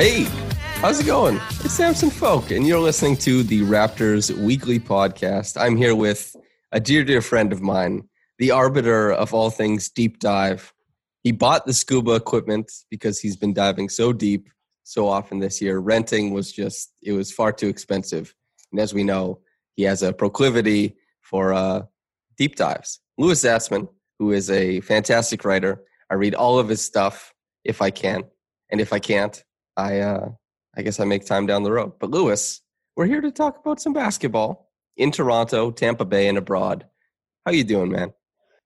Hey, how's it going? It's Samson Folk, and you're listening to the Raptors Weekly Podcast. I'm here with a dear, dear friend of mine, the arbiter of all things deep dive. He bought the scuba equipment because he's been diving so deep so often this year. Renting was just, it was far too expensive. And as we know, he has a proclivity for uh, deep dives. Louis Zatzman, who is a fantastic writer. I read all of his stuff if I can. And if I can't, I uh, I guess I make time down the road. But Louis, we're here to talk about some basketball in Toronto, Tampa Bay, and abroad. How you doing, man?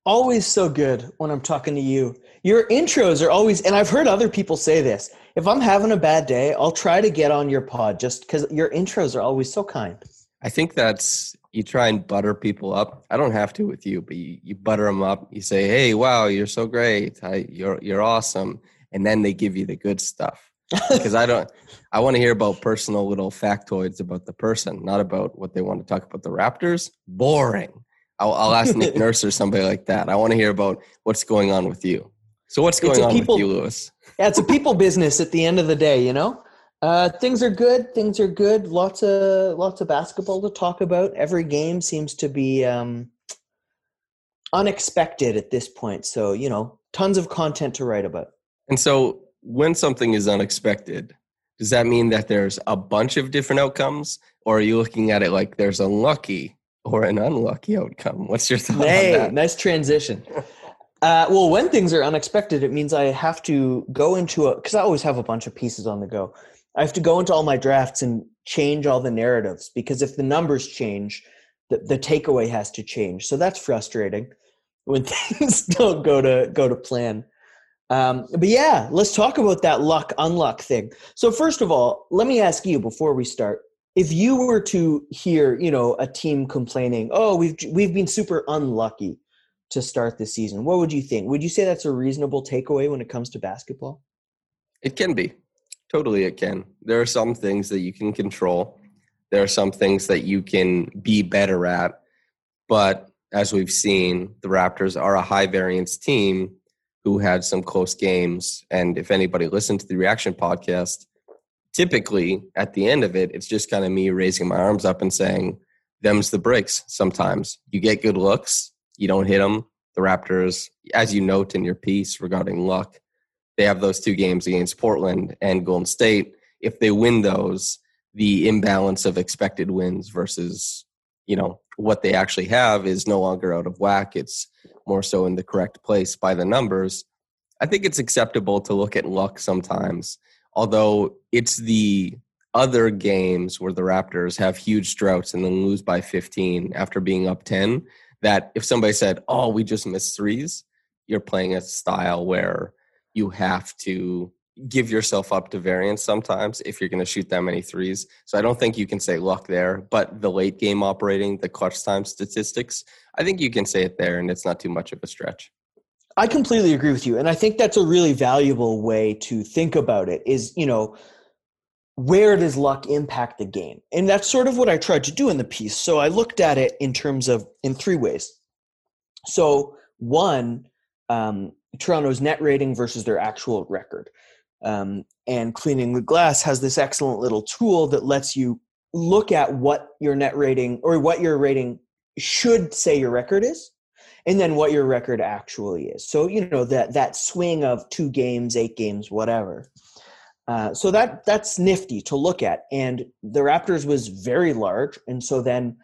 Always so good when I'm talking to you. Your intros are always, and I've heard other people say this. If I'm having a bad day, I'll try to get on your pod just because your intros are always so kind. I think that's you try and butter people up. I don't have to with you, but you, you butter them up. You say, "Hey, wow, you're so great. I, you're you're awesome," and then they give you the good stuff because I don't. I want to hear about personal little factoids about the person, not about what they want to talk about the Raptors. Boring. I'll, I'll ask Nick Nurse or somebody like that. I want to hear about what's going on with you. So what's going on people, with you, Louis? yeah, it's a people business at the end of the day. You know, uh, things are good. Things are good. Lots of lots of basketball to talk about. Every game seems to be um, unexpected at this point. So you know, tons of content to write about. And so when something is unexpected, does that mean that there's a bunch of different outcomes, or are you looking at it like there's a lucky or an unlucky outcome? What's your thought hey, on that? Nice transition. Uh, well, when things are unexpected, it means I have to go into a because I always have a bunch of pieces on the go. I have to go into all my drafts and change all the narratives because if the numbers change, the, the takeaway has to change. So that's frustrating when things don't go to go to plan. Um, but yeah, let's talk about that luck unluck thing. So first of all, let me ask you before we start: if you were to hear, you know, a team complaining, "Oh, we've we've been super unlucky to start the season," what would you think? Would you say that's a reasonable takeaway when it comes to basketball? It can be. Totally, it can. There are some things that you can control. There are some things that you can be better at. But as we've seen, the Raptors are a high variance team who had some close games. And if anybody listened to the reaction podcast, typically at the end of it, it's just kind of me raising my arms up and saying, them's the breaks sometimes. You get good looks, you don't hit them. The Raptors, as you note in your piece regarding luck, they have those two games against Portland and Golden State. If they win those, the imbalance of expected wins versus, you know, what they actually have is no longer out of whack. It's more so in the correct place by the numbers. I think it's acceptable to look at luck sometimes, although it's the other games where the Raptors have huge droughts and then lose by 15 after being up 10 that if somebody said, "Oh, we just missed threes," you're playing a style where you have to give yourself up to variance sometimes if you're going to shoot that many threes. So I don't think you can say luck there, but the late game operating, the clutch time statistics, I think you can say it there and it's not too much of a stretch. I completely agree with you and I think that's a really valuable way to think about it is, you know, where does luck impact the game? And that's sort of what I tried to do in the piece. So I looked at it in terms of in three ways. So one, um, Toronto's net rating versus their actual record. Um, and cleaning the glass has this excellent little tool that lets you look at what your net rating or what your rating should say your record is and then what your record actually is. So you know that that swing of two games eight games whatever. Uh, so that that's nifty to look at. And the raptors was very large. And so then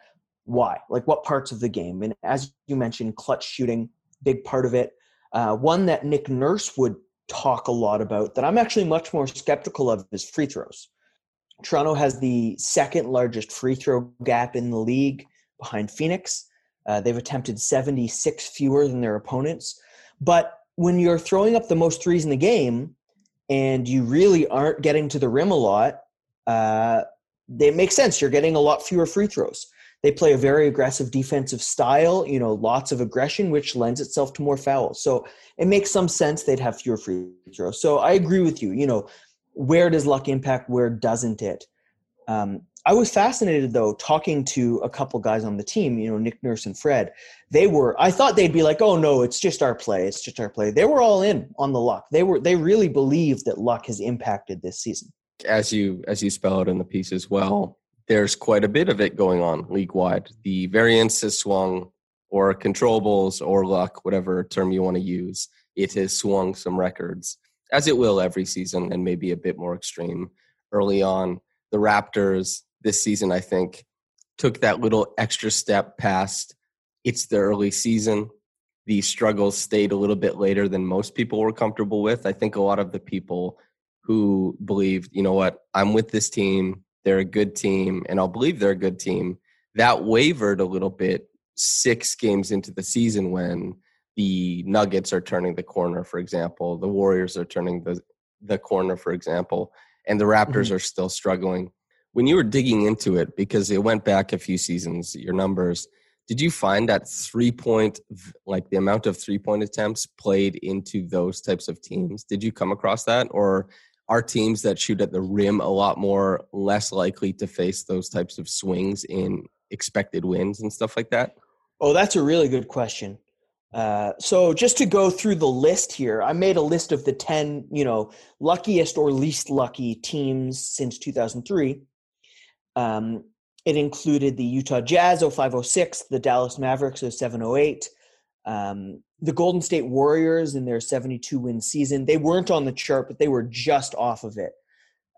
why? Like what parts of the game? And as you mentioned clutch shooting big part of it. Uh, one that Nick Nurse would talk a lot about that I'm actually much more skeptical of is free throws. Toronto has the second largest free throw gap in the league behind Phoenix. Uh, they've attempted 76 fewer than their opponents. But when you're throwing up the most threes in the game and you really aren't getting to the rim a lot, uh, it makes sense. You're getting a lot fewer free throws. They play a very aggressive defensive style, you know, lots of aggression, which lends itself to more fouls. So it makes some sense they'd have fewer free throws. So I agree with you. You know, where does luck impact? Where doesn't it? Um, I was fascinated though talking to a couple guys on the team, you know, Nick Nurse and Fred. They were I thought they'd be like, "Oh no, it's just our play. It's just our play." They were all in on the luck. They were they really believed that luck has impacted this season. As you as you spell out in the piece as well, there's quite a bit of it going on league wide. The variance has swung or controllables or luck, whatever term you want to use. It has swung some records as it will every season and maybe a bit more extreme early on. The Raptors this season, I think, took that little extra step past it's the early season. The struggles stayed a little bit later than most people were comfortable with. I think a lot of the people who believed, you know what, I'm with this team, they're a good team, and I'll believe they're a good team, that wavered a little bit six games into the season when the Nuggets are turning the corner, for example, the Warriors are turning the, the corner, for example, and the Raptors mm-hmm. are still struggling when you were digging into it because it went back a few seasons your numbers did you find that three point like the amount of three point attempts played into those types of teams did you come across that or are teams that shoot at the rim a lot more less likely to face those types of swings in expected wins and stuff like that oh that's a really good question uh, so just to go through the list here, I made a list of the 10, you know, luckiest or least lucky teams since 2003. Um, it included the Utah Jazz 0506, the Dallas Mavericks 0708, um, the Golden State Warriors in their 72 win season. They weren't on the chart, but they were just off of it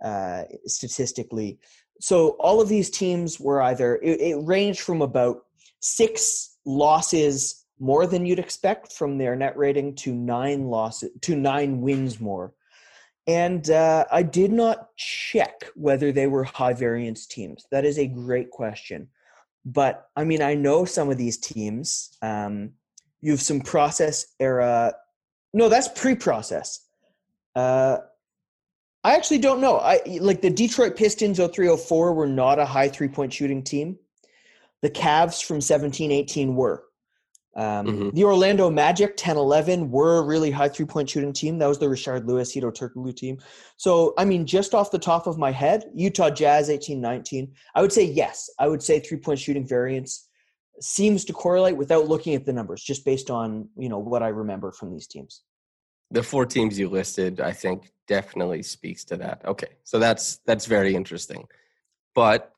uh, statistically. So all of these teams were either, it, it ranged from about six losses more than you'd expect from their net rating to nine losses to nine wins more and uh, I did not check whether they were high variance teams. That is a great question. But I mean, I know some of these teams. Um, you have some process era. No, that's pre-process. Uh, I actually don't know. I like the Detroit Pistons 0304 were not a high three-point shooting team. The Cavs from 1718 were. Um, mm-hmm. The Orlando Magic 10 11 were a really high three point shooting team. That was the Rashard Lewis, Hedo Turkoglu team. So, I mean, just off the top of my head, Utah Jazz 18 19, I would say yes. I would say three point shooting variance seems to correlate without looking at the numbers, just based on you know what I remember from these teams. The four teams you listed, I think, definitely speaks to that. Okay, so that's that's very interesting, but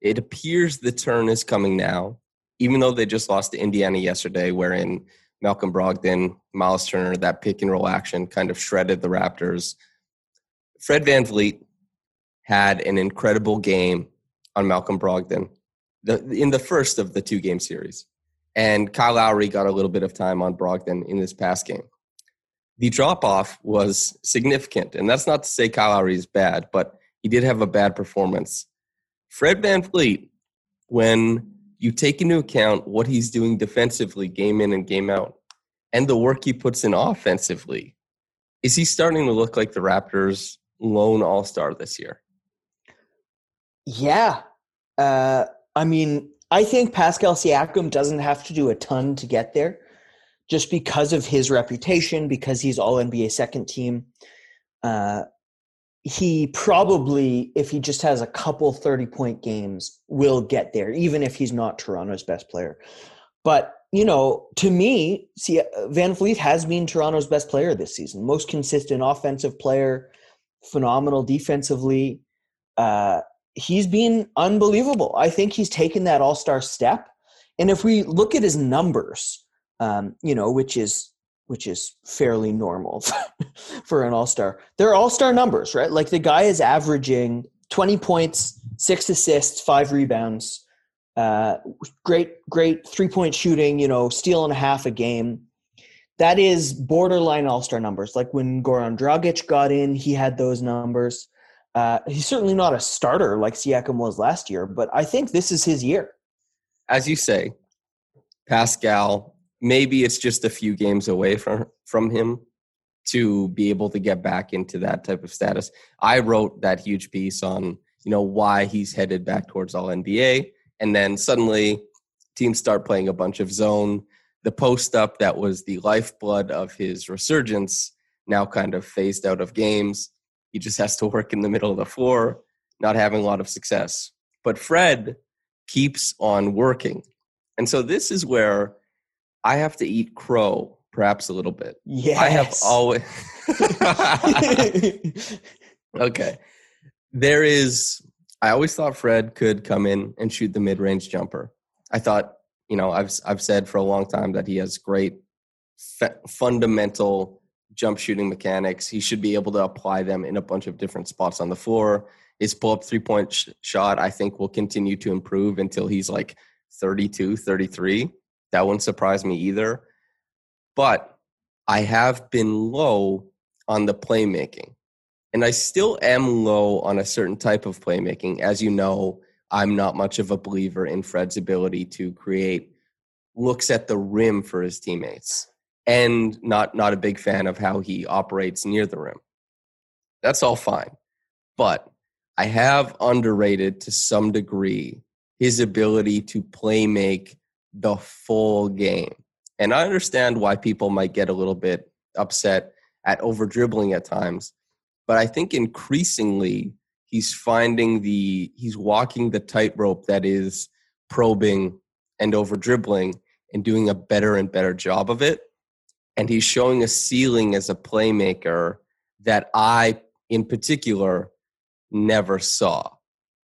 it appears the turn is coming now even though they just lost to Indiana yesterday, wherein Malcolm Brogdon, Miles Turner, that pick and roll action kind of shredded the Raptors. Fred VanVleet had an incredible game on Malcolm Brogdon the, in the first of the two game series. And Kyle Lowry got a little bit of time on Brogdon in this past game. The drop off was significant. And that's not to say Kyle Lowry is bad, but he did have a bad performance. Fred Van VanVleet, when you take into account what he's doing defensively, game in and game out, and the work he puts in offensively, is he starting to look like the Raptors' lone all star this year? Yeah. Uh, I mean, I think Pascal Siakam doesn't have to do a ton to get there just because of his reputation, because he's all NBA second team. Uh, he probably, if he just has a couple 30 point games, will get there, even if he's not Toronto's best player. But, you know, to me, see, VanVleet has been Toronto's best player this season. Most consistent offensive player, phenomenal defensively. Uh, he's been unbelievable. I think he's taken that all star step. And if we look at his numbers, um, you know, which is which is fairly normal for an all-star. They're all-star numbers, right? Like the guy is averaging 20 points, 6 assists, 5 rebounds. Uh, great great three-point shooting, you know, steal and a half a game. that is borderline all star numbers. Like when Goran Dragic got in, he had those numbers. Uh, he's certainly not a starter like Siakam was last year, but I think this is his year. As you say, Pascal, maybe it's just a few games away from from him to be able to get back into that type of status. I wrote that huge piece on, you know, why he's headed back towards all NBA. And then suddenly teams start playing a bunch of zone. The post up that was the lifeblood of his resurgence now kind of phased out of games. He just has to work in the middle of the floor, not having a lot of success. But Fred keeps on working. And so this is where I have to eat crow perhaps a little bit. Yes. I have always Okay. There is I always thought Fred could come in and shoot the mid-range jumper. I thought, you know, I've I've said for a long time that he has great fundamental jump shooting mechanics. He should be able to apply them in a bunch of different spots on the floor. His pull up three point sh- shot, I think, will continue to improve until he's like 32, 33. That wouldn't surprise me either. But I have been low on the playmaking. And I still am low on a certain type of playmaking. As you know, I'm not much of a believer in Fred's ability to create looks at the rim for his teammates and not not a big fan of how he operates near the rim. That's all fine. But I have underrated to some degree his ability to play make the full game. And I understand why people might get a little bit upset at over dribbling at times. But I think increasingly he's finding the he's walking the tightrope that is probing and over dribbling and doing a better and better job of it. And he's showing a ceiling as a playmaker that I, in particular, never saw.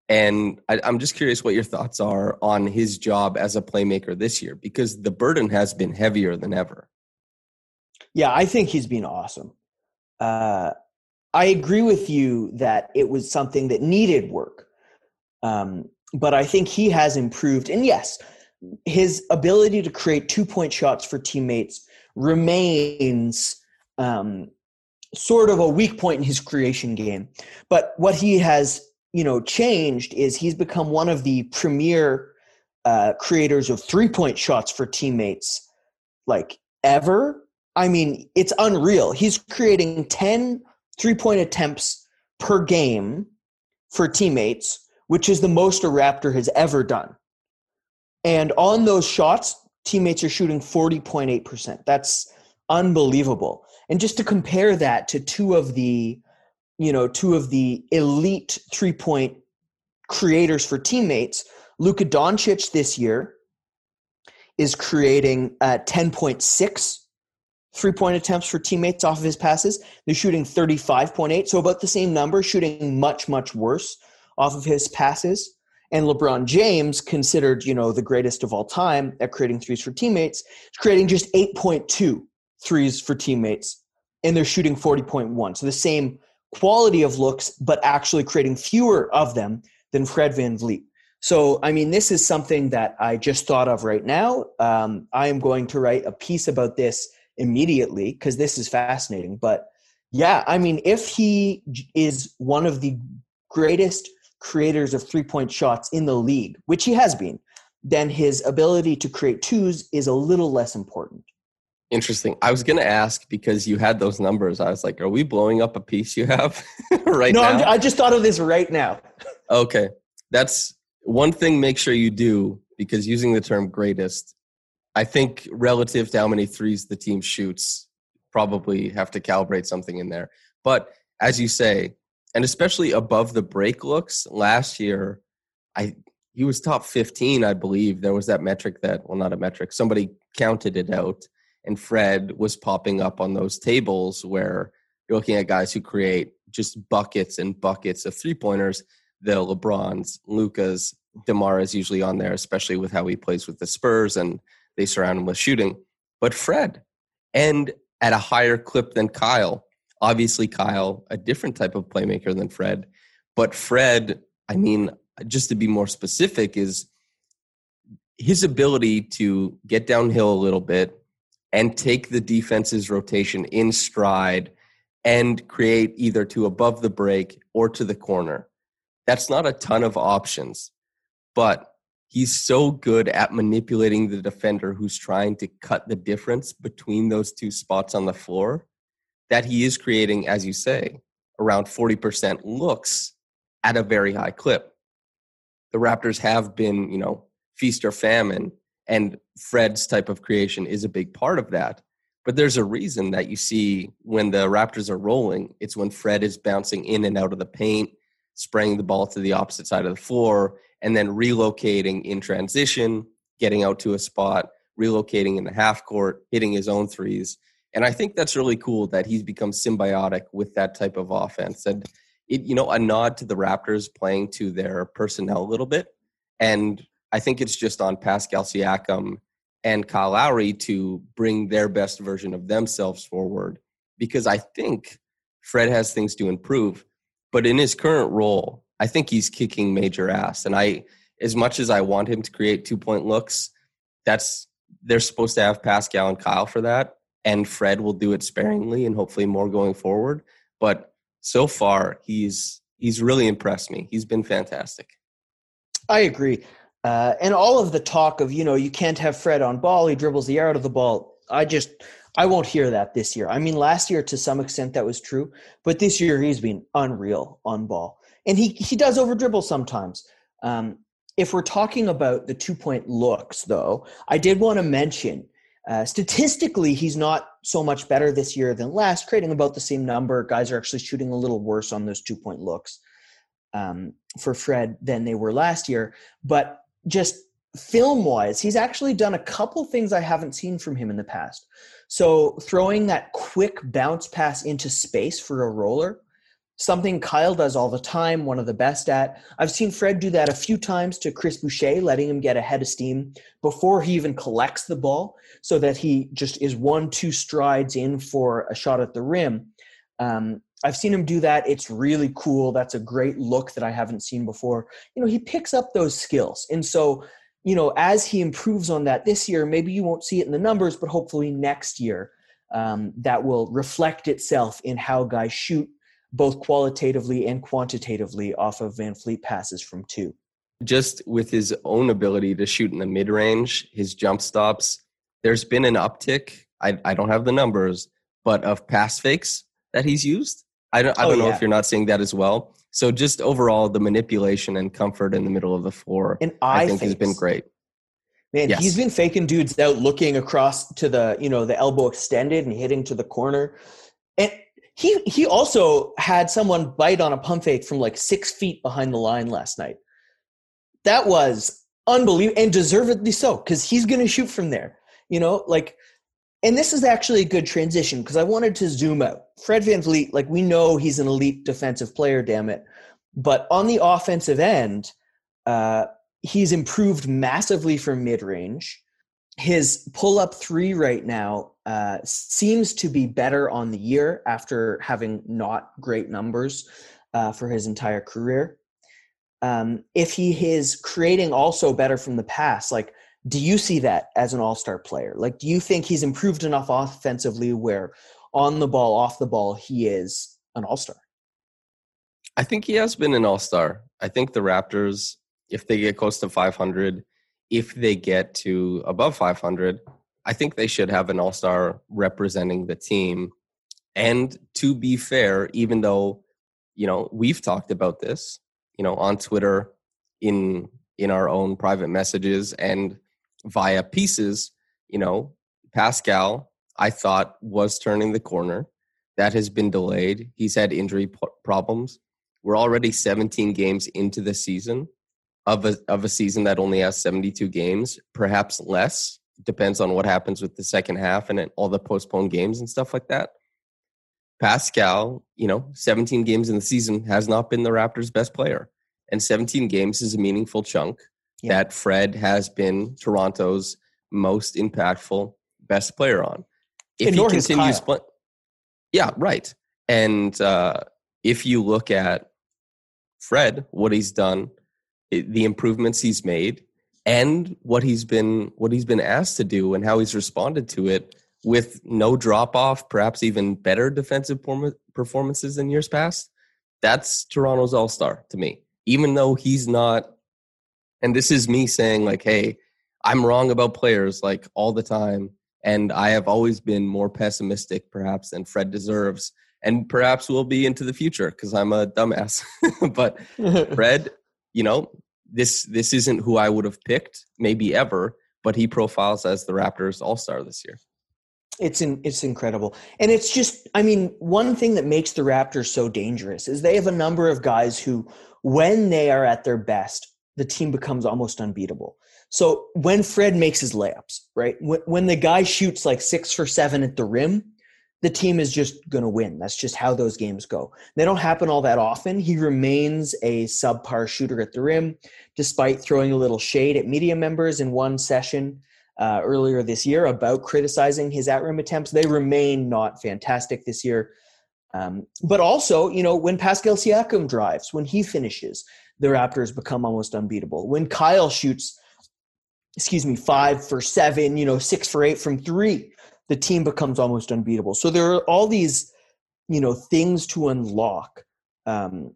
And I, am just curious what your thoughts are on his job as a playmaker this year, because the burden has been heavier than ever. Yeah, I think he's been awesome. Uh, I agree with you that it was something that needed work. Um, but I think he has improved. And yes, his ability to create two point shots for teammates remains um, sort of a weak point in his creation game. But what he has, you know, changed is he's become one of the premier uh, creators of three point shots for teammates, like ever. I mean, it's unreal. He's creating 10 three point attempts per game for teammates, which is the most a Raptor has ever done. And on those shots, teammates are shooting 40.8%. That's unbelievable. And just to compare that to two of the, you know, two of the elite three point creators for teammates, Luka Doncic this year is creating uh, 10.6 three point attempts for teammates off of his passes. They're shooting 35.8, so about the same number, shooting much, much worse off of his passes. And LeBron James, considered, you know, the greatest of all time at creating threes for teammates, is creating just 8.2 threes for teammates, and they're shooting 40.1. So the same quality of looks, but actually creating fewer of them than Fred Van VanVleet. So, I mean, this is something that I just thought of right now. Um, I am going to write a piece about this immediately because this is fascinating. But yeah, I mean, if he is one of the greatest creators of three point shots in the league, which he has been, then his ability to create twos is a little less important. Interesting. I was going to ask because you had those numbers. I was like, are we blowing up a piece you have right no, now? No, I just thought of this right now. okay. That's one thing, make sure you do because using the term greatest I think relative to how many threes the team shoots, probably have to calibrate something in there. But as you say, and especially above the break looks, last year, I he was top 15, I believe. There was that metric that, well, not a metric, somebody counted it out, and Fred was popping up on those tables where you're looking at guys who create just buckets and buckets of three pointers. The LeBrons, Lucas, DeMar is usually on there, especially with how he plays with the Spurs and they surround him with shooting, but Fred, and at a higher clip than Kyle. Obviously, Kyle, a different type of playmaker than Fred, but Fred, I mean, just to be more specific, is his ability to get downhill a little bit and take the defense's rotation in stride and create either to above the break or to the corner. That's not a ton of options, but he's so good at manipulating the defender who's trying to cut the difference between those two spots on the floor that he is creating, as you say, around 40% looks at a very high clip. The Raptors have been, you know, feast or famine, and Fred's type of creation is a big part of that. But there's a reason that you see when the Raptors are rolling, it's when Fred is bouncing in and out of the paint, spraying the ball to the opposite side of the floor, and then relocating in transition, getting out to a spot, relocating in the half court, hitting his own threes. And I think that's really cool that he's become symbiotic with that type of offense. And it, you know, a nod to the Raptors playing to their personnel a little bit. And I think it's just on Pascal Siakam and Kyle Lowry to bring their best version of themselves forward because I think Fred has things to improve. But in his current role, I think he's kicking major ass. And I, as much as I want him to create two point looks, that's they're supposed to have Pascal and Kyle for that and Fred will do it sparingly and hopefully more going forward. But so far, he's he's really impressed me. He's been fantastic. I agree. Uh, and all of the talk of you know you can't have Fred on ball, he dribbles the air out of the ball. I just I won't hear that this year. I mean, last year to some extent that was true, but this year he's been unreal on ball, and he he does over dribble sometimes. Um, if we're talking about the two point looks, though, I did want to mention uh, statistically, he's not so much better this year than last, creating about the same number. Guys are actually shooting a little worse on those two point looks um, for Fred than they were last year. But just film wise, he's actually done a couple things I haven't seen from him in the past. So throwing that quick bounce pass into space for a roller something Kyle does all the time, one of the best at. I've seen Fred do that a few times to Chris Boucher, letting him get ahead of steam before he even collects the ball, so that he just is one, two strides in for a shot at the rim. Um, I've seen him do that. It's really cool. That's a great look that I haven't seen before. You know, he picks up those skills. And so, you know, as he improves on that this year, maybe you won't see it in the numbers, but hopefully next year um, that will reflect itself in how guys shoot both qualitatively and quantitatively off of VanVleet passes from two. Just with his own ability to shoot in the mid range, his jump stops, there's been an uptick. I, I don't have the numbers, but of pass fakes that he's used. I don't, I oh, don't oh, know yeah. if you're not seeing that as well. So just overall, the manipulation and comfort in the middle of the floor, and I think fakes. has been great. Man, yes. he's been faking dudes out, looking across to the you know the elbow extended and hitting to the corner. And he he also had someone bite on a pump fake from like six feet behind the line last night. That was unbelievable and deservedly so because he's going to shoot from there. You know, like, and this is actually a good transition because I wanted to zoom out. Fred VanVleet, like we know he's an elite defensive player, damn it. But on the offensive end, uh, he's improved massively from mid range. His pull up three right now uh, seems to be better on the year after having not great numbers uh, for his entire career. Um, if he is creating also better from the past, like, do you see that as an all star player? Like, do you think he's improved enough offensively where on the ball, off the ball, he is an all star? I think he has been an all star. I think the Raptors, if they get close to 500, if they get to above 500, I think they should have an all star representing the team. And to be fair, even though, you know, we've talked about this, you know, on Twitter, in in our own private messages and via pieces, you know, Pascal, I thought was turning the corner. That has been delayed. He's had injury p- problems. We're already 17 games into the season of a of a season that only has 72 games, perhaps less depends on what happens with the second half and all the postponed games and stuff like that. Pascal, you know, 17 games in the season has not been the Raptors' best player. And 17 games is a meaningful chunk yeah. that Fred has been Toronto's most impactful best player on. If and he continues playing. Yeah, right. And uh, if you look at Fred, what he's done, the improvements he's made, and what he's been what he's been asked to do and how he's responded to it with no drop off, perhaps even better defensive performances than years past, that's Toronto's all star to me. Even though he's not, and this is me saying, like, hey, I'm wrong about players like all the time. And I have always been more pessimistic, perhaps, than Fred deserves. And perhaps will be into the future because I'm a dumbass. but Fred, you know, this this isn't who I would have picked, maybe ever, but he profiles as the Raptors All Star this year. It's in, it's incredible, and it's just I mean one thing that makes the Raptors so dangerous is they have a number of guys who, when they are at their best, the team becomes almost unbeatable. So when Fred makes his layups, right, when, when the guy shoots like six for seven at the rim, the team is just going to win. That's just how those games go. They don't happen all that often. He remains a subpar shooter at the rim, despite throwing a little shade at media members in one session uh, earlier this year about criticizing his at rim attempts. They remain not fantastic this year. Um, but also, you know, when Pascal Siakam drives, when he finishes, the Raptors become almost unbeatable. When Kyle shoots, excuse me, five for seven, you know, six for eight from three, the team becomes almost unbeatable. So there are all these, you know, things to unlock. Um,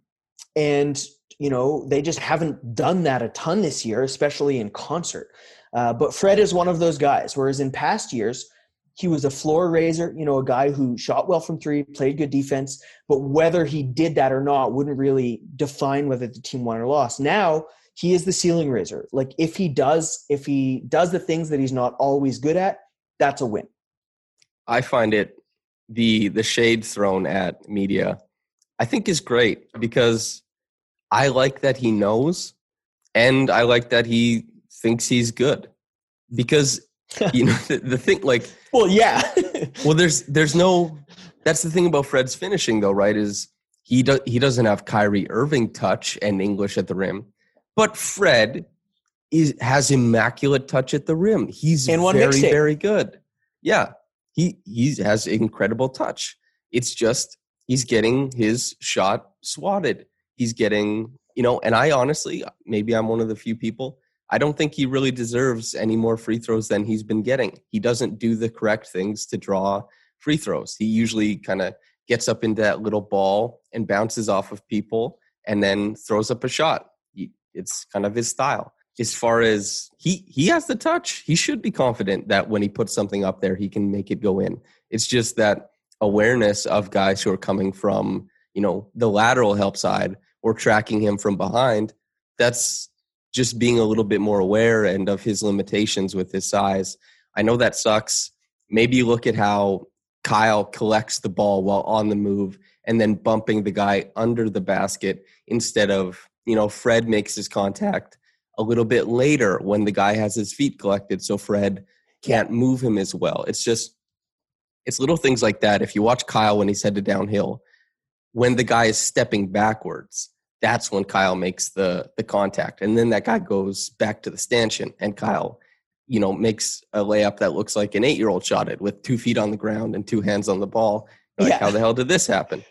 and, you know, they just haven't done that a ton this year, especially in concert. Uh, but Fred is one of those guys, whereas in past years, he was a floor raiser, you know, a guy who shot well from three, played good defense, but whether he did that or not wouldn't really define whether the team won or lost. Now he is the ceiling raiser. Like if he does, if he does the things that he's not always good at, that's a win. I find it the the shade thrown at media I think is great because I like that he knows and I like that he thinks he's good. Because you know the, the thing like well yeah. well there's there's no that's the thing about Fred's finishing though right is he does he doesn't have Kyrie Irving touch and English at the rim but Fred is has immaculate touch at the rim. He's and very very good. Yeah he he has incredible touch. It's just he's getting his shot swatted. He's getting, you know, and I honestly, maybe I'm one of the few people, I don't think he really deserves any more free throws than he's been getting. He doesn't do the correct things to draw free throws. He usually kind of gets up into that little ball and bounces off of people and then throws up a shot. It's kind of his style as far as he he has the touch. He should be confident that when he puts something up there he can make it go in. It's just that awareness of guys who are coming from you know the lateral help side or tracking him from behind that's just being a little bit more aware and of his limitations with his size. I know that sucks. Maybe look at how kyle collects the ball while on the move and then bumping the guy under the basket instead of you know fred makes his contact a little bit later when the guy has his feet collected so Fred can't move him as well. It's just it's little things like that. If you watch Kyle when he's headed downhill, when the guy is stepping backwards, that's when Kyle makes the the contact. And then that guy goes back to the stanchion and Kyle, you know, makes a layup that looks like an eight year old shot it with two feet on the ground and two hands on the ball. Like, yeah. how the hell did this happen?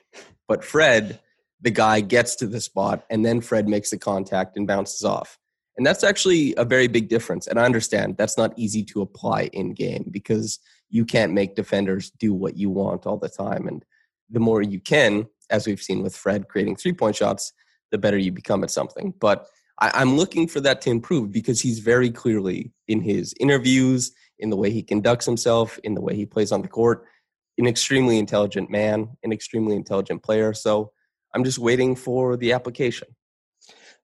But Fred, the guy gets to the spot and then Fred makes the contact and bounces off. And that's actually a very big difference. And I understand that's not easy to apply in game because you can't make defenders do what you want all the time. And the more you can, as we've seen with Fred creating three point shots, the better you become at something. But I, am looking for that to improve because he's very clearly in his interviews, in the way he conducts himself, in the way he plays on the court, an extremely intelligent man, an extremely intelligent player. So I'm just waiting for the application.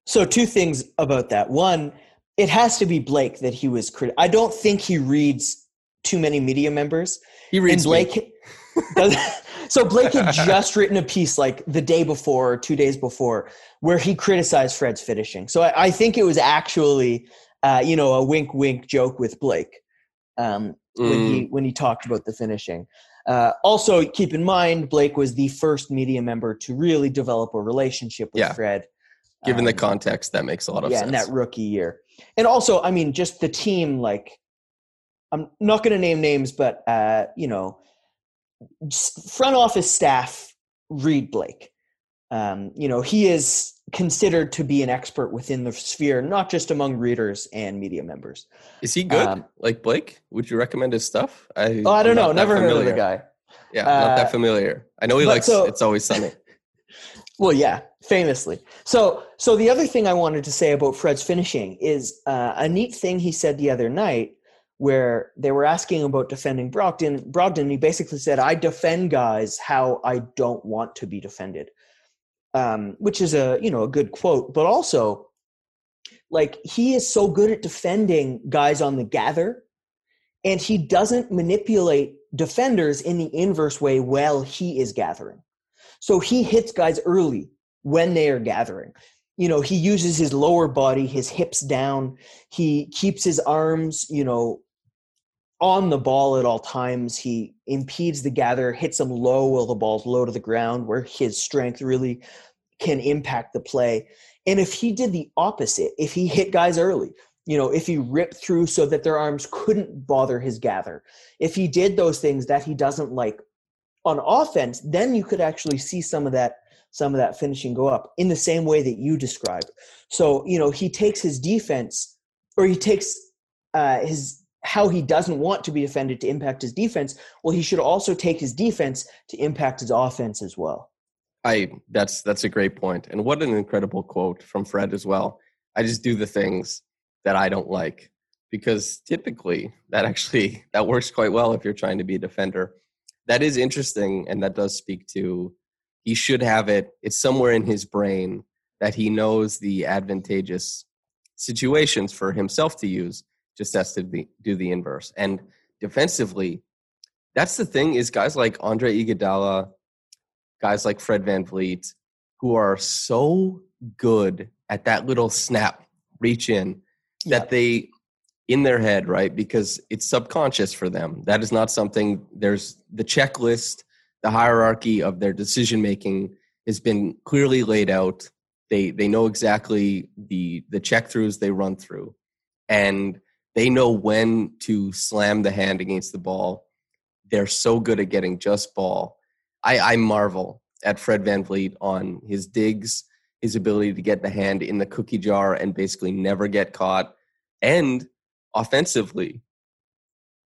So two things about that. One, it has to be Blake that he was. I don't think he reads too many media members. He reads and Blake. does, so Blake had just written a piece like the day before or two days before where he criticized Fred's finishing. So I, I think it was actually, uh, you know, a wink, wink joke with Blake um, mm. when he mm. when he talked about the finishing. Uh, also, keep in mind Blake was the first media member to really develop a relationship with yeah. Fred. Given um, the context, that makes a lot of yeah, sense. Yeah, in that rookie year. And also, I mean, just the team, like, I'm not going to name names, but, uh, you know, front office staff read Blake. Um, you know, he is considered to be an expert within the sphere, not just among readers and media members. Is he good? Um, like Blake? Would you recommend his stuff? I, Oh, I don't I'm know. Never heard of the guy. Yeah, not Uh, that familiar. I know he likes so- It's Always Sunny. Well, yeah, famously. So, so the other thing I wanted to say about Fred's finishing is uh, a neat thing he said the other night, where they were asking about defending Brogdon. Brogdon, he basically said, "I defend guys how I don't want to be defended," um, which is a you know a good quote, but also like he is so good at defending guys on the gather, and he doesn't manipulate defenders in the inverse way while he is gathering. So he hits guys early when they are gathering. You know, he uses his lower body, his hips down. He keeps his arms, you know, on the ball at all times. He impedes the gather, hits them low while the ball's low to the ground, where his strength really can impact the play. And if he did the opposite, if he hit guys early, you know, if he ripped through so that their arms couldn't bother his gather, if he did those things that he doesn't like on offense, then you could actually see some of that some of that finishing go up in the same way that you described. So you know he takes his defense, or he takes uh, his how he doesn't want to be defended to impact his defense. Well, he should also take his defense to impact his offense as well. I that's that's a great point, and what an incredible quote from Fred as well. I just do the things that I don't like because typically that actually that works quite well if you're trying to be a defender. That is interesting, and that does speak to he should have it. It's somewhere in his brain that he knows the advantageous situations for himself to use. Just has to be, do the inverse. And defensively, that's the thing is guys like Andre Iguodala, guys like Fred VanVleet, who are so good at that little snap, reach in, that they in their head, right? Because it's subconscious for them. That is not something there's the checklist, the hierarchy of their decision making has been clearly laid out. They they know exactly the the check throughs they run through. And they know when to slam the hand against the ball. They're so good at getting just ball. I, I marvel at Fred VanVleet on his digs, his ability to get the hand in the cookie jar and basically never get caught, and offensively,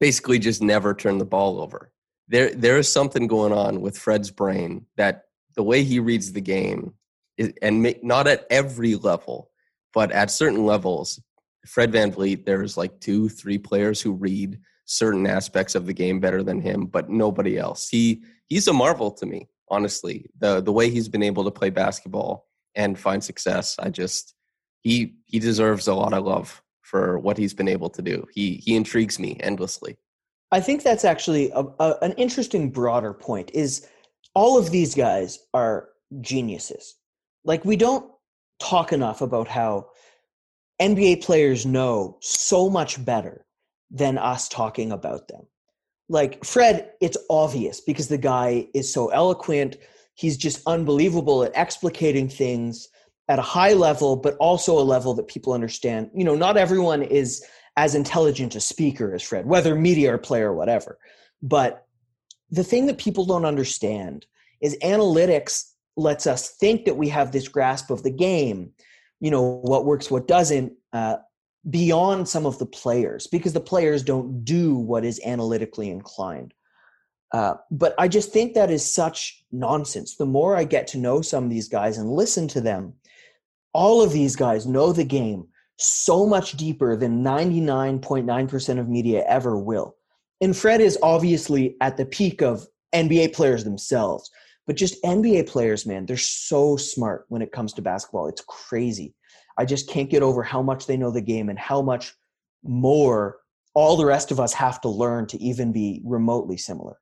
basically just never turn the ball over. There, there is something going on with Fred's brain that the way he reads the game, is, and not at every level, but at certain levels, Fred VanVleet, there's like two, three players who read certain aspects of the game better than him, but nobody else. He he's a marvel to me, honestly. The the way he's been able to play basketball and find success, I just he he deserves a lot of love for what he's been able to do. He he intrigues me endlessly. I think that's actually a, a, an interesting broader point. Is all of these guys are geniuses. Like we don't talk enough about how NBA players know so much better than us talking about them. Like Fred, it's obvious because the guy is so eloquent. He's just unbelievable at explicating things at a high level, but also a level that people understand. You know, not everyone is as intelligent a speaker as Fred, whether media or player or whatever. But the thing that people don't understand is analytics lets us think that we have this grasp of the game, you know, what works, what doesn't, uh, beyond some of the players, because the players don't do what is analytically inclined. Uh, but I just think that is such nonsense. The more I get to know some of these guys and listen to them, all of these guys know the game so much deeper than 99.9% of media ever will. And Fred is obviously at the peak of NBA players themselves, but just NBA players, man, they're so smart when it comes to basketball. It's crazy. I just can't get over how much they know the game and how much more all the rest of us have to learn to even be remotely similar.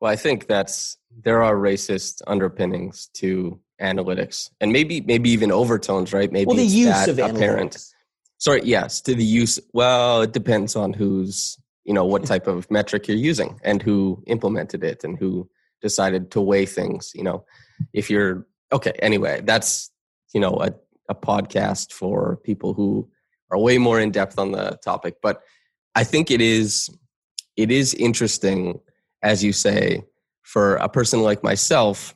Well, I think that's there are racist underpinnings to analytics, and maybe maybe even overtones, right? Maybe Well, the use that of apparent. analytics. Sorry, yes, to the use. Well, it depends on who's you know what type of metric you're using and who implemented it and who decided to weigh things. You know, if you're okay. Anyway, that's you know a a podcast for people who are way more in depth on the topic, but I think it is it is interesting, as you say, for a person like myself.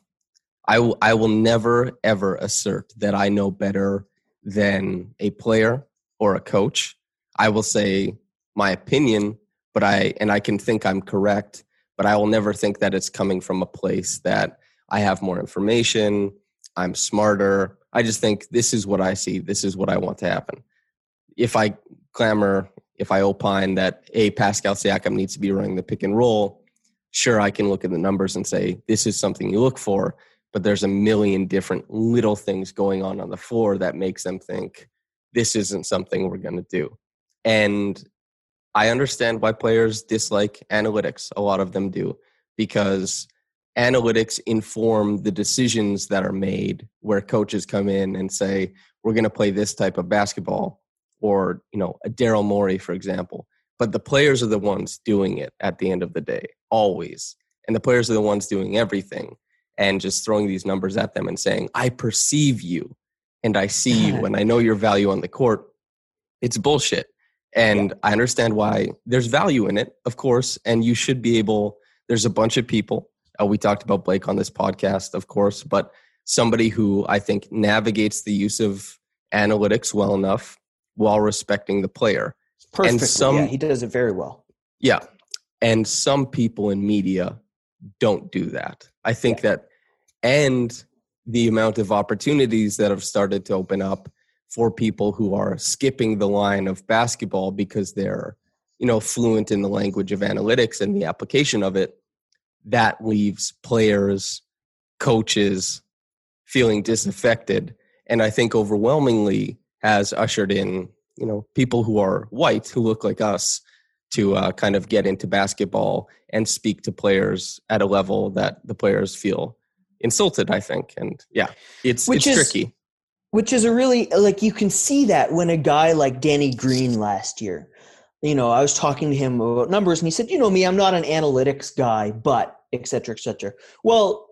I will, I will never ever assert that I know better than a player or a coach. I will say my opinion, but I and I can think I'm correct, but I will never think that it's coming from a place that I have more information, I'm smarter. I just think this is what I see, this is what I want to happen. If I clamor, if I opine that a Pascal Siakam needs to be running the pick and roll, sure I can look at the numbers and say this is something you look for but there's a million different little things going on on the floor that makes them think this isn't something we're going to do. And I understand why players dislike analytics. A lot of them do because analytics inform the decisions that are made where coaches come in and say, we're going to play this type of basketball or, you know, a Daryl Morey, for example. But the players are the ones doing it at the end of the day, always. And the players are the ones doing everything and just throwing these numbers at them and saying, I perceive you and I see you and I know your value on the court, it's bullshit. And yeah. I understand why there's value in it, of course, and you should be able, there's a bunch of people. Uh, we talked about Blake on this podcast, of course, but somebody who I think navigates the use of analytics well enough while respecting the player. Perfectly, and some, yeah, he does it very well. Yeah. And some people in media don't do that. I think that, and the amount of opportunities that have started to open up for people who are skipping the line of basketball because they're, you know, fluent in the language of analytics and the application of it, that leaves players, coaches feeling disaffected. And I think overwhelmingly has ushered in, you know, people who are white who look like us to uh, kind of get into basketball and speak to players at a level that the players feel insulted i think. And yeah it's which it's is, tricky. which is a really like you can see that when a guy like danny green last year you know i was talking to him about numbers and he said you know me i'm not an analytics guy but et cetera et cetera. Well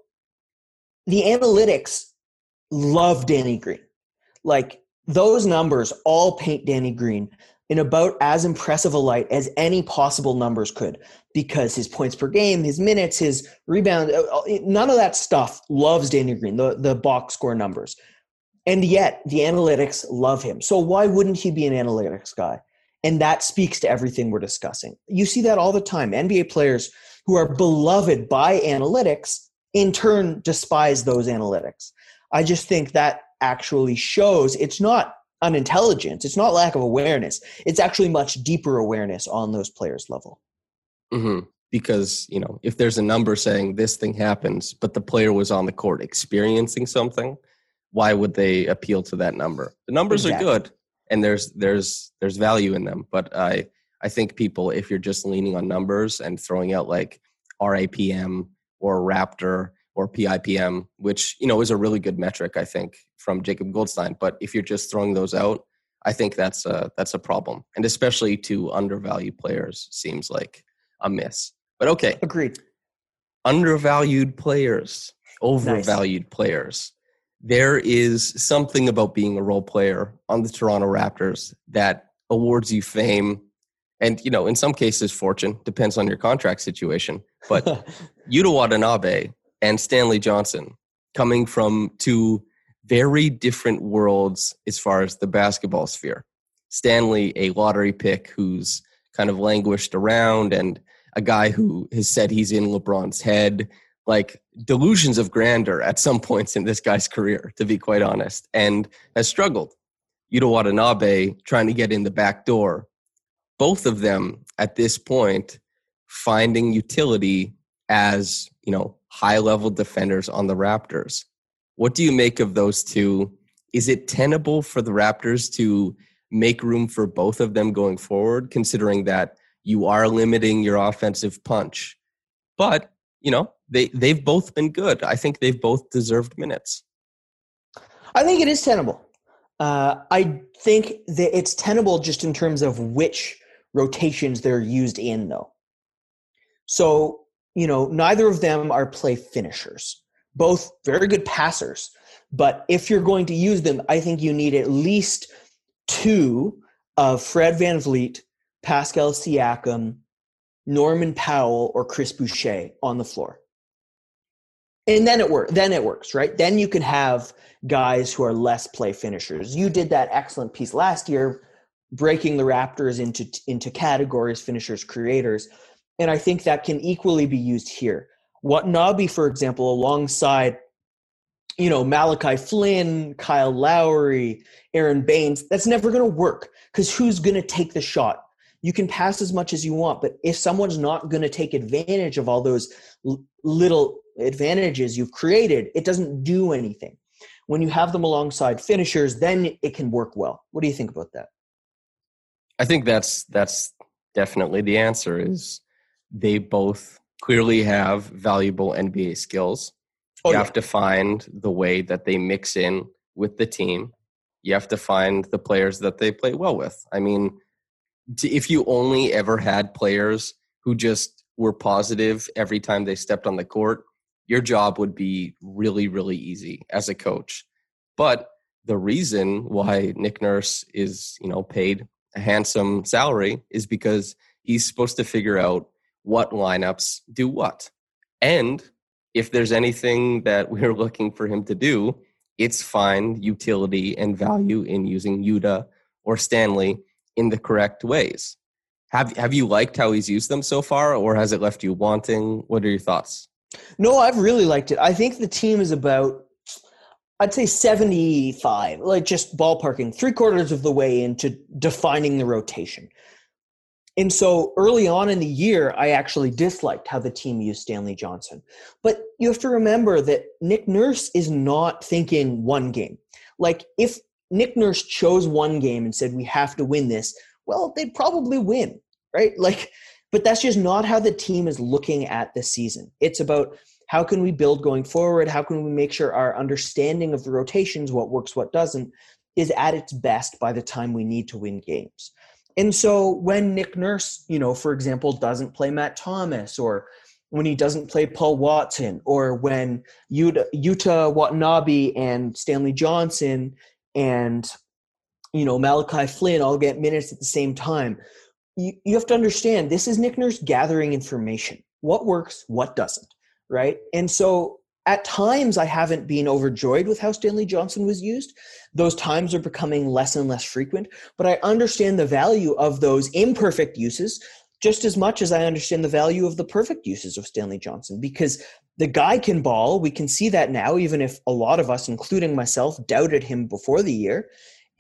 the analytics love danny green. Like those numbers all paint danny green in about as impressive a light as any possible numbers could because his points per game, his minutes, his rebound, uh, uh, none of that stuff loves Danny Green, the, the box score numbers. And yet the analytics love him. So why wouldn't he be an analytics guy? And that speaks to everything we're discussing. You see that all the time. NBA players who are beloved by analytics in turn despise those analytics. I just think that actually shows it's not unintelligence. It's not lack of awareness. It's actually much deeper awareness on those players' level. Mm-hmm. Because you know, if there's a number saying this thing happens, but the player was on the court experiencing something, why would they appeal to that number? The numbers exactly. are good, and there's there's there's value in them. But I I think people, if you're just leaning on numbers and throwing out like RAPM or Raptor or PIPM, which you know is a really good metric, I think, from Jacob Goldstein. But if you're just throwing those out, I think that's a that's a problem, and especially to undervalued players seems like a miss. But okay, agreed. Undervalued players, overvalued nice. players. There is something about being a role player on the Toronto Raptors that awards you fame and you know in some cases fortune depends on your contract situation but Yuta Watanabe and Stanley Johnson coming from two very different worlds as far as the basketball sphere. Stanley, a lottery pick who's kind of languished around, and a guy who has said he's in LeBron's head. Like delusions of grandeur at some points in this guy's career, to be quite honest, and has struggled. Yuta Watanabe trying to get in the back door. Both of them at this point finding utility as, you know, high level defenders on the Raptors. What do you make of those two? Is it tenable for the Raptors to make room for both of them going forward, considering that you are limiting your offensive punch? But, you know, they, they've both been good. I think they've both deserved minutes. I think it is tenable. Uh, I think that it's tenable just in terms of which rotations they're used in, though. So you know, neither of them are play finishers. Both very good passers. But if you're going to use them, I think you need at least two of Fred VanVleet, Pascal Siakam, Norman Powell, or Chris Boucher on the floor. and then it works then it works right then you can have guys who are less play finishers you did that excellent piece last year breaking the raptors into into categories finishers creators and i think that can equally be used here Watanabe, for example, alongside you know Malachi Flynn, Kyle Lowry, Aron Baynes, that's never going to work because who's going to take the shot? You can pass as much as you want, but if someone's not going to take advantage of all those l- little advantages you've created, it doesn't do anything. When you have them alongside finishers, then it can work well. What do you think about that? I think that's that's definitely the answer is they both clearly have valuable NBA skills. Oh, you yeah. have to find the way that they mix in with the team. You have to find the players that they play well with. I mean, if you only ever had players who just were positive every time they stepped on the court, your job would be really, really easy as a coach. But the reason why Nick Nurse is, you know, paid a handsome salary is because he's supposed to figure out what lineups do what. And if there's anything that we're looking for him to do, it's find utility and value in using Yuta or Stanley in the correct ways. Have have you liked how he's used them so far, or has it left you wanting? What are your thoughts? No, I've really liked it. I think the team is about, I'd say 75, like just ballparking, three quarters of the way into defining the rotation. And so early on in the year, I actually disliked how the team used Stanley Johnson. But you have to remember that Nick Nurse is not thinking one game. Like if Nick Nurse chose one game and said, we have to win this, well, they'd probably win, right? Like, but that's just not how the team is looking at the season. It's about how can we build going forward? How can we make sure our understanding of the rotations, what works, what doesn't, is at its best by the time we need to win games. And so when Nick Nurse, you know, for example, doesn't play Matt Thomas or when he doesn't play Paul Watson or when Yuta, Utah Watanabe and Stanley Johnson and you know Malachi Flynn all get minutes at the same time. You, you have to understand this is Nick Nurse gathering information. What works, what doesn't, right? And so at times I haven't been overjoyed with how Stanley Johnson was used. Those times are becoming less and less frequent, but I understand the value of those imperfect uses just as much as I understand the value of the perfect uses of Stanley Johnson because the guy can ball. We can see that now, even if a lot of us, including myself, doubted him before the year.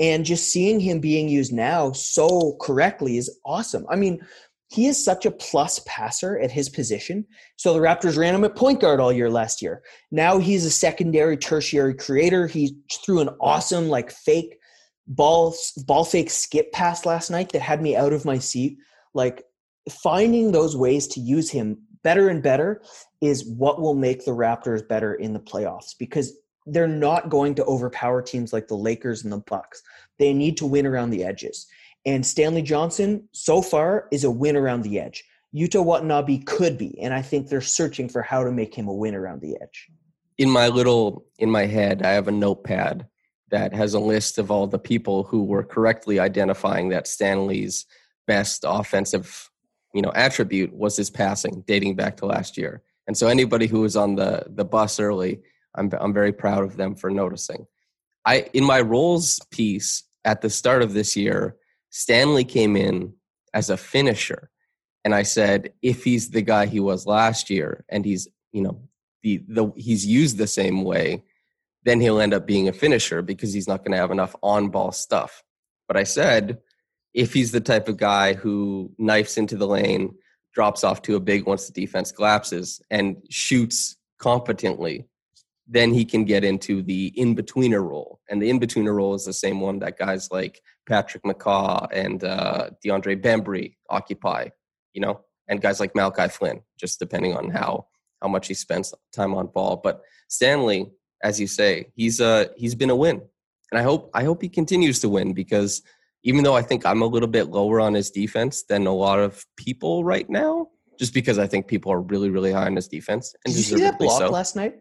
And just seeing him being used now so correctly is awesome. I mean, he is such a plus passer at his position. So the Raptors ran him at point guard all year last year. Now he's a secondary, tertiary creator. He threw an awesome, like fake ball ball fake skip pass last night that had me out of my seat. Like finding those ways to use him better and better is what will make the Raptors better in the playoffs because they're not going to overpower teams like the Lakers and the Bucks. They need to win around the edges. And Stanley Johnson, so far, is a win around the edge. Yuta Watanabe could be, and I think they're searching for how to make him a win around the edge. In my little in my head, I have a notepad that has a list of all the people who were correctly identifying that Stanley's best offensive, you know, attribute was his passing, dating back to last year. And so anybody who was on the the bus early, I'm I'm very proud of them for noticing. I in my roles piece at the start of this year, Stanley came in as a finisher. And I said, if he's the guy he was last year and he's, you know, the, the he's used the same way, then he'll end up being a finisher because he's not going to have enough on ball stuff. But I said, if he's the type of guy who knifes into the lane, drops off to a big once the defense collapses, and shoots competently, then he can get into the in betweener role. And the in betweener role is the same one that guys like Patrick McCaw and uh, DeAndre Bembry occupy, you know, and guys like Malachi Flynn, just depending on how how much he spends time on ball. But Stanley, as you say, he's uh he's been a win, and I hope I hope he continues to win because even though I think I'm a little bit lower on his defense than a lot of people right now, just because I think people are really really high on his defense. And Did you see that block so. last night?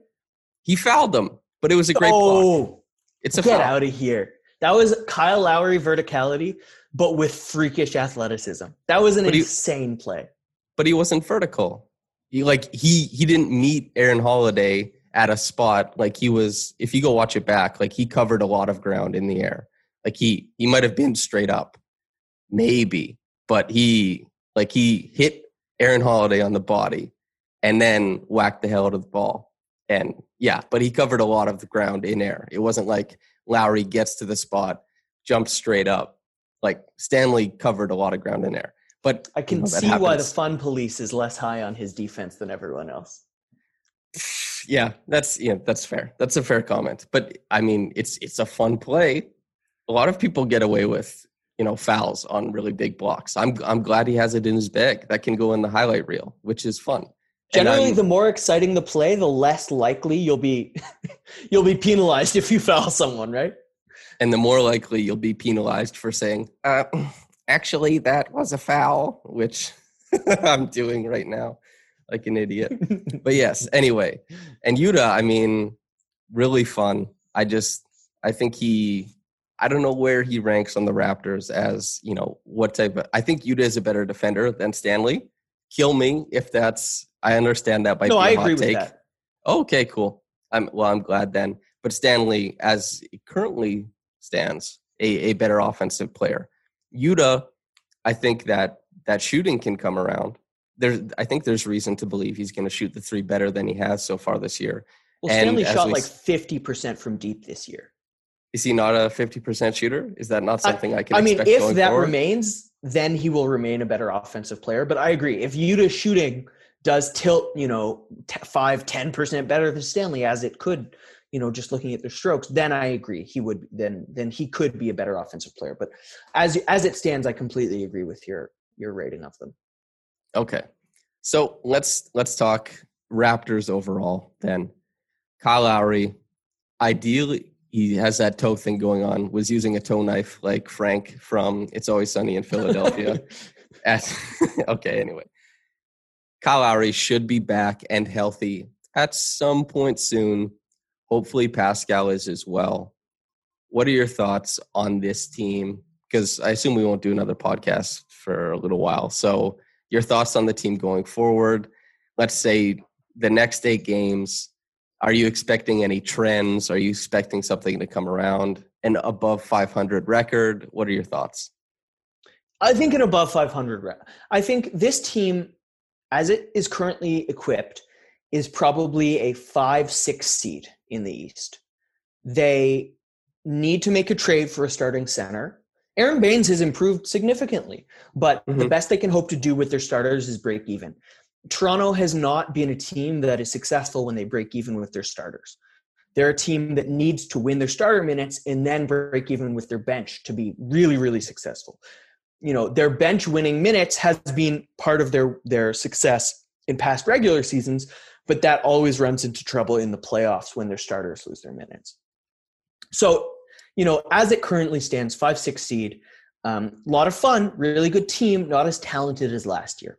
He fouled them, but it was a great oh, block. It's a get foul. out of here. That was Kyle Lowry verticality, but with freakish athleticism. That was an but insane play. But he wasn't vertical. He like he he didn't meet Aaron Holiday at a spot like he was if you go watch it back like he covered a lot of ground in the air like he he might have been straight up maybe but he like he hit aaron holiday on the body and then whacked the hell out of the ball and yeah but he covered a lot of the ground in air it wasn't like lowry gets to the spot jumps straight up. Like stanley covered a lot of ground in there. but I can you know, see why the fun police is less high on his defense than everyone else. yeah that's yeah that's fair. That's a fair comment. But i mean it's it's a fun play. A lot of people get away with you know fouls on really big blocks. I'm i'm glad he has it in his bag. That can go in the highlight reel which is fun Generally, the more exciting the play, the less likely you'll be you'll be penalized if you foul someone, right? and the more likely you'll be penalized for saying uh, actually that was a foul which i'm doing right now like an idiot. But yes anyway. And yuta i mean really fun. I just i think he i don't know where he ranks on the raptors as you know what type of i think yuta is a better defender than stanley. Kill me if that's i understand that might no, be a I hot agree with take. that. okay cool i'm well i'm glad then but stanley as it currently stands a, a better offensive player yuta i think that that shooting can come around there's i think there's reason to believe he's going to shoot the three better than he has so far this year Well, And Stanley shot we like fifty percent from deep this year. is he not a 50% shooter is that not something i, can I mean, if that forward? remains, then he will remain a better offensive player. But I agree. If Yuta shooting does tilt, you know, t- five, 10% better than Stanley, as it could, you know, just looking at their strokes, then I agree. He would then then he could be a better offensive player. But as as it stands, I completely agree with your your rating of them. Okay. So let's let's talk Raptors overall then. Kyle Lowry, ideally he has that toe thing going on, was using a toe knife like Frank from It's Always Sunny in Philadelphia. At, okay, anyway. Kyle Lowry should be back and healthy at some point soon. Hopefully Pascal is as well. What are your thoughts on this team? Because I assume we won't do another podcast for a little while. So your thoughts on the team going forward. Let's say the next eight games. Are you expecting any trends? Are you expecting something to come around? An above 500 record? What are your thoughts? I think an above 500 rep. I think this team, as it is currently equipped, is probably a five, six seed in the East. They need to make a trade for a starting center. Aron Baynes has improved significantly, but the Mhm. best they can hope to do with their starters is break even. Toronto has not been a team that is successful when they break even with their starters. They're a team that needs to win their starter minutes and then break even with their bench to be really, really successful. You know, their bench winning minutes has been part of their their success in past regular seasons, but that always runs into trouble in the playoffs when their starters lose their minutes. So, you know, as it currently stands, five six seed, a um, lot of fun, really good team, not as talented as last year.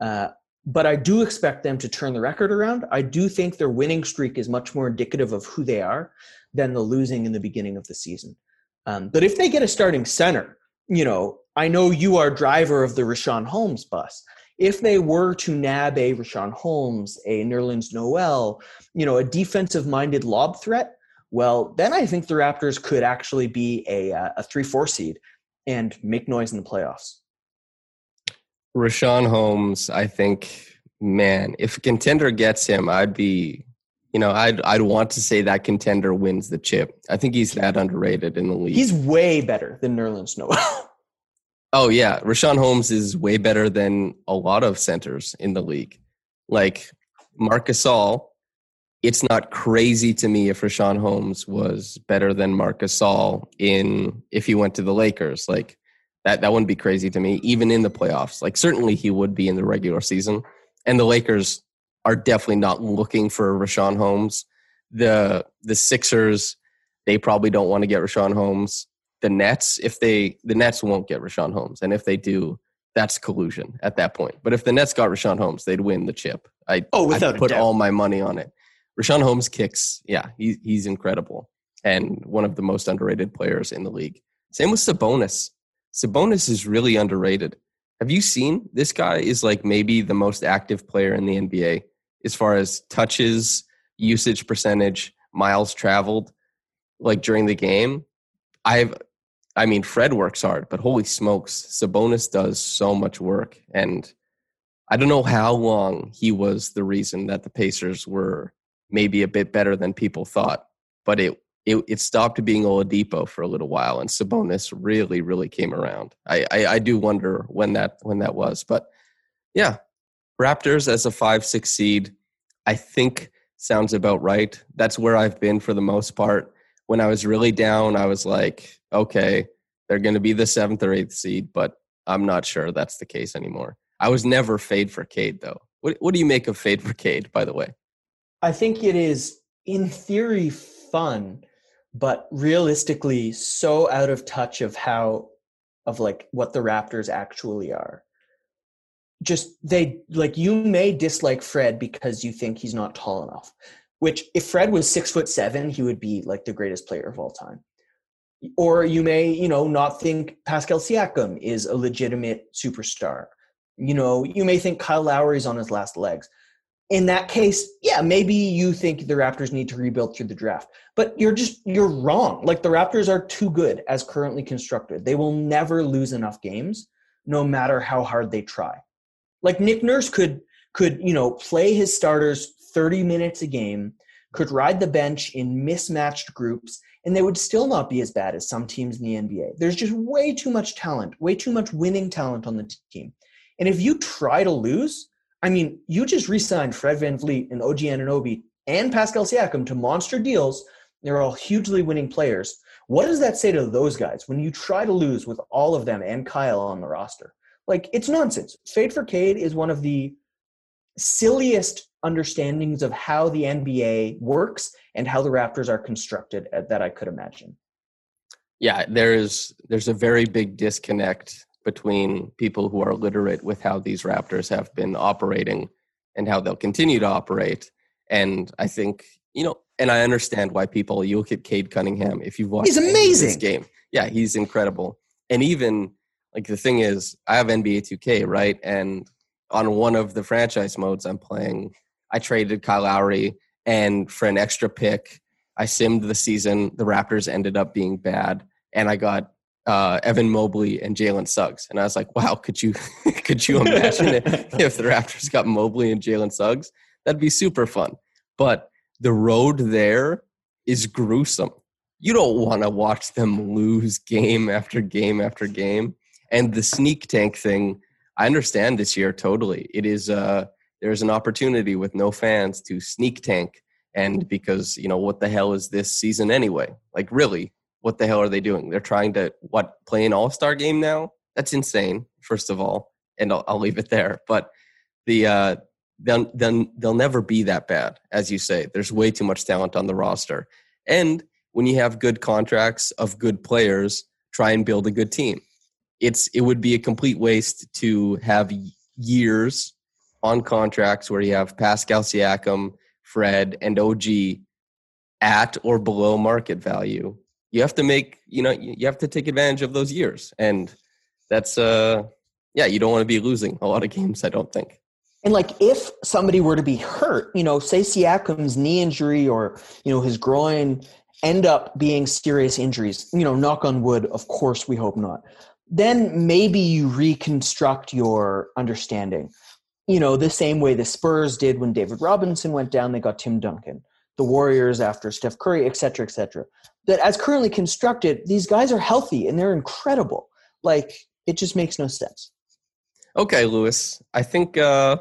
Uh, but I do expect them to turn the record around. I do think their winning streak is much more indicative of who they are than the losing in the beginning of the season. Um, but if they get a starting center, you know, I know you are driver of the Richaun Holmes bus. If they were to nab a Richaun Holmes, a Nerlens Noel, you know, a defensive-minded lob threat, well, then I think the Raptors could actually be a uh, a three four seed and make noise in the playoffs. Richaun Holmes, I think, man, if a contender gets him, I'd be, you know, I'd I'd want to say that contender wins the chip. I think he's that underrated in the league. He's way better than Nerlens Noel. oh yeah, Richaun Holmes is way better than a lot of centers in the league. Like Marc Gasol, it's not crazy to me if Richaun Holmes was better than Marc Gasol in if he went to the Lakers. Like that that wouldn't be crazy to me, even in the playoffs. Like certainly he would be in the regular season. And the Lakers are definitely not looking for Richaun Holmes. The the Sixers, they probably don't want to get Richaun Holmes. The Nets, if they the Nets won't get Richaun Holmes. And if they do, that's collusion at that point. But if the Nets got Richaun Holmes, they'd win the chip. I Oh, without I'd put all my money on it. Richaun Holmes kicks, yeah, he, he's incredible and one of the most underrated players in the league. Same with Sabonis. Sabonis is really underrated. Have you seen this guy is like maybe the most active player in the NBA as far as touches, usage percentage, miles traveled, like during the game, I've I mean Fred works hard, but holy smokes, Sabonis does so much work. And I don't know how long he was the reason that the Pacers were maybe a bit better than people thought, but it it, it stopped being Oladipo for a little while, and Sabonis really, really came around. I, I, I do wonder when that when that was, but yeah, Raptors as a five six seed, I think sounds about right. That's where I've been for the most part. When I was really down, I was like, okay, they're going to be the seventh or eighth seed, but I'm not sure that's the case anymore. I was never fade for Cade though. What what do you make of fade for Cade, by the way? I think it is in theory fun but realistically so out of touch of how of like what the raptors actually are just they like you may dislike fred because you think he's not tall enough which if fred was six foot seven he would be like the greatest player of all time or you may you know not think pascal siakam is a legitimate superstar you know you may think kyle lowry's on his last legs in that case, yeah, maybe you think the Raptors need to rebuild through the draft, but you're just you're wrong. Like the Raptors are too good as currently constructed. They will never lose enough games no matter how hard they try. Like Nick Nurse could could, you know, play his starters 30 minutes a game, could ride the bench in mismatched groups and they would still not be as bad as some teams in the NBA. There's just way too much talent, way too much winning talent on the team. And if you try to lose, I mean, you just re-signed Fred VanVleet and OG Anunoby and Pascal Siakam to monster deals. They're all hugely winning players. What does that say to those guys when you try to lose with all of them and Kyle on the roster? Like, it's nonsense. Fade for Cade is one of the silliest understandings of how the NBA works and how the Raptors are constructed uh, that I could imagine. Yeah, there is there's a very big disconnect between people who are literate with how these Raptors have been operating and how they'll continue to operate. And I think, you know, and I understand why people you look at Cade Cunningham if you've watched he's amazing this game. Yeah, he's incredible. And even like the thing is, I have NBA 2K, right? And on one of the franchise modes I'm playing, I traded Kyle Lowry and for an extra pick, I simmed the season. The Raptors ended up being bad. And I got uh, Evan Mobley and Jalen Suggs, and I was like, "Wow, could you could you imagine if the Raptors got Mobley and Jalen Suggs? That'd be super fun." But the road there is gruesome. You don't want to watch them lose game after game after game. And the sneak tank thing, I understand this year totally. It is uh, there's an opportunity with no fans to sneak tank, and because you know what the hell is this season anyway? Like really, what the hell are they doing? They're trying to what play an All Star game now? That's insane. First of all, and I'll, I'll leave it there. But the uh, they'll, they'll they'll never be that bad, as you say. There's way too much talent on the roster, and when you have good contracts of good players, try and build a good team. It's it would be a complete waste to have years on contracts where you have Pascal Siakam, Fred, and OG at or below market value. You have to make you know you have to take advantage of those years. And that's uh yeah you don't want to be losing a lot of games i don't think. And like if somebody were to be hurt you know say siakam's knee injury or you know his groin end up being serious injuries you know knock on wood of course we hope not then maybe you reconstruct your understanding you know the same way the spurs did when david robinson went down they got tim duncan the warriors after steph curry et cetera et cetera that as currently constructed, these guys are healthy and they're incredible. Like it just makes no sense. Okay, Louis. I think uh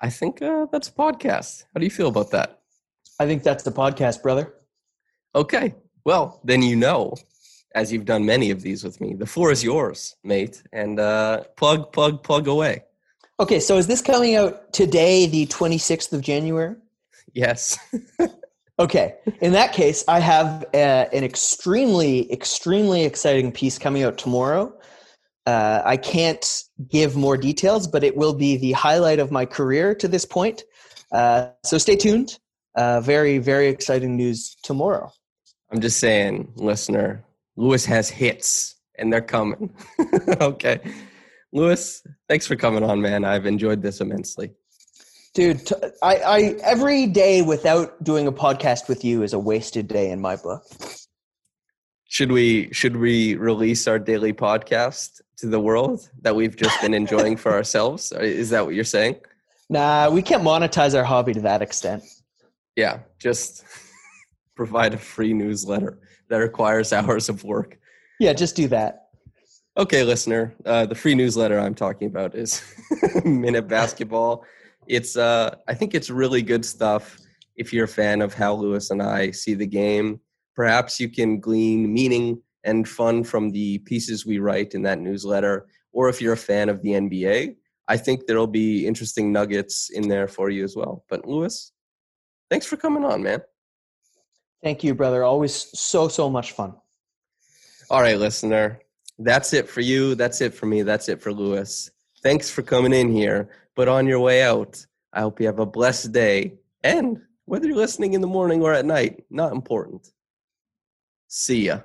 I think uh that's a podcast. How do you feel about that? I think that's the podcast, brother. Okay. Well, then you know, as you've done many of these with me, the floor is yours, mate. And uh plug, plug, plug away. Okay, so is this coming out today, the 26th of January? Yes. Okay. In that case, I have a, uh, an extremely, extremely exciting piece coming out tomorrow. Uh, I can't give more details, but it will be the highlight of my career to this point. Uh, so stay tuned. Uh, very, very exciting news tomorrow. I'm just saying, listener, Louis has hits and they're coming. okay. Louis, thanks for coming on, man. I've enjoyed this immensely. Dude, t- I, I every day without doing a podcast with you is a wasted day in my book. Should we should we release our daily podcast to the world that we've just been enjoying for ourselves? Uh, is that what you're saying? Nah, we can't monetize our hobby to that extent. Yeah, just provide a free newsletter that requires hours of work. Yeah, just do that. Okay, listener, uh, the free newsletter I'm talking about is Minute Basketball. It's uh, I think it's really good stuff. If you're a fan of how Louis and I see the game, perhaps you can glean meaning and fun from the pieces we write in that newsletter. Or if you're a fan of the NBA, I think there'll be interesting nuggets in there for you as well. But Louis, thanks for coming on, man. Thank you, brother. Always so, so much fun. All right, listener. That's it for you. That's it for me. That's it for Louis. Thanks for coming in here. But on your way out, I hope you have a blessed day. And whether you're listening in the morning or at night, not important. See ya.